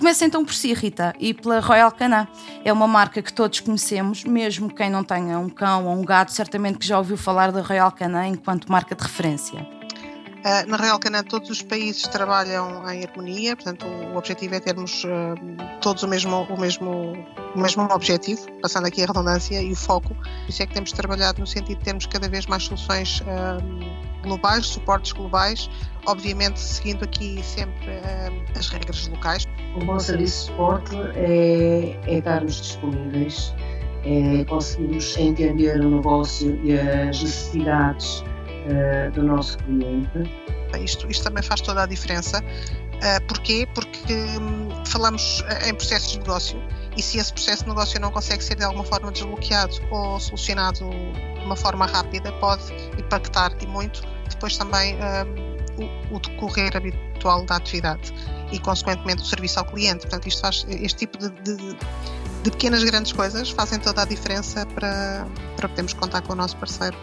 começa então por si, Rita, e pela Royal Canin. É uma marca que todos conhecemos, mesmo quem não tenha um cão ou um gato, certamente que já ouviu falar da Royal Canin enquanto marca de referência. Uh, na Real Canin todos os países trabalham em harmonia, portanto o objetivo é termos uh, todos o mesmo, o, mesmo, o mesmo objetivo, passando aqui a redundância e o foco. Isso é que temos trabalhado no sentido de termos cada vez mais soluções uh, globais, suportes globais, obviamente seguindo aqui sempre as regras locais. O bom serviço de suporte é, é estarmos disponíveis, é conseguirmos entender o negócio e as necessidades uh, do nosso cliente. Isto, isto também faz toda a diferença. Uh, porquê? Porque um, falamos eh, em processos de negócio e se esse processo de negócio não consegue ser de alguma forma desbloqueado ou solucionado de uma forma rápida, pode impactar e muito depois também um, o, o, decorrer habitual da atividade e, consequentemente, o serviço ao cliente. Portanto, isto faz, este tipo de, de, de pequenas, grandes coisas fazem toda a diferença para, para podermos contar com o nosso parceiro.